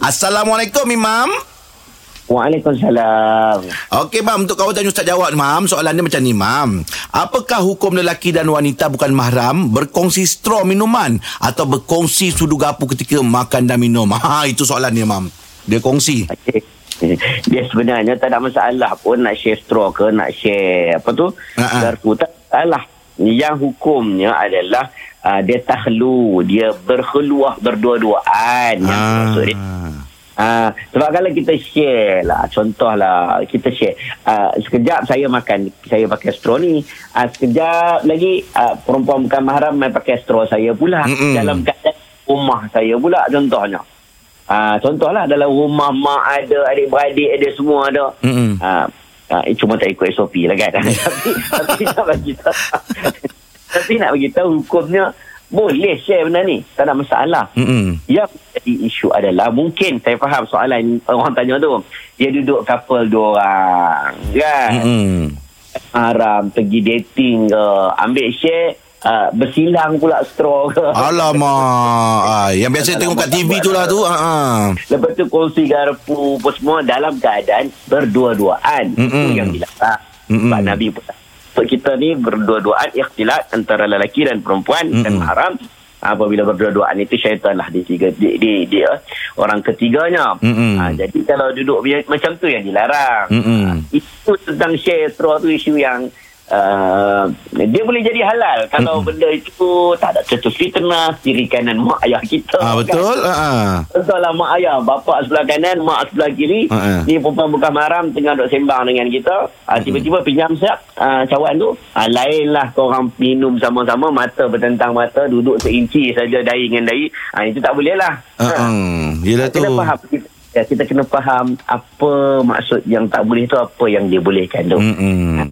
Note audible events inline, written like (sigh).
Assalamualaikum Imam. Waalaikumsalam. Okey Mam, untuk kawan tanya Ustaz jawab Mam, soalan dia macam ni Mam. Apakah hukum lelaki dan wanita bukan mahram berkongsi straw minuman atau berkongsi sudu gapu ketika makan dan minum? (laughs) Ha, itu soalan dia Mam. Dia kongsi. Okey. Dia sebenarnya tak ada masalah pun nak share straw ke, nak share apa tu, Ha-ha. garpu. Tak masalah. Yang hukumnya adalah uh, dia tahlu, dia berkeluar berdua-duaan. Yang Ah. maksud dia Ah, sebab kalau kita share lah, contohlah kita share. Ah, sekejap saya makan, saya pakai straw ni. Ah, sekejap lagi ah, perempuan bukan mahram main pakai straw saya pula. Mm-mm. Dalam keadaan rumah saya pula contohnya. Ah, contohlah dalam rumah mak ada, adik-beradik ada semua ada. Mm-mm. Ah, eh, cuma tak ikut SOP lah kan. (laughs) tapi, tapi (laughs) nak bagi tahu. (laughs) tapi nak bagi tahu hukumnya boleh share benda ni. Tak ada masalah. Mm-mm. Yang jadi isu adalah mungkin saya faham soalan orang tanya tu. Dia duduk couple dua orang. Kan? Mm-mm. Haram pergi dating ke. Ambil share. Uh, bersilang pula straw ke. Alamak. (laughs) Ah, yang biasa tengok kat TV tu lah tu. Ah. Lepas tu kongsi garpu apa semua dalam keadaan berdua-duaan. Itu Mm-mm. yang dilarang. Mm-mm. Sebab Nabi pun so, kita ni berdua-duaan ikhtilat antara lelaki dan perempuan dan Mm-mm. haram. Apabila berdua-duaan itu syaitan lah di tiga di, di, dia orang ketiganya. Mm-mm. Ha, jadi kalau duduk macam tu yang dilarang. Mm-mm. Itu tentang share tu isu yang uh, dia boleh jadi halal kalau benda itu tak ada cetus fitnah kiri kanan mak ayah kita. Ah, kan? betul. Ha. ah. Entahlah mak ayah, bapa sebelah kanan, mak sebelah kiri. Ha, ha. Ni perempuan bukan maram tengah duk sembang dengan kita. Ha, tiba-tiba pinjam siap ha, cawan tu. Ha, lainlah korang minum sama-sama, mata bertentang mata, duduk seinci saja dahi dengan dahi. Ha, itu tak boleh lah. Ha. ah. Yelah tu. Kita faham. Kita, ya, kita kena faham apa maksud yang tak boleh tu, apa yang dia bolehkan tu. Mm-mm.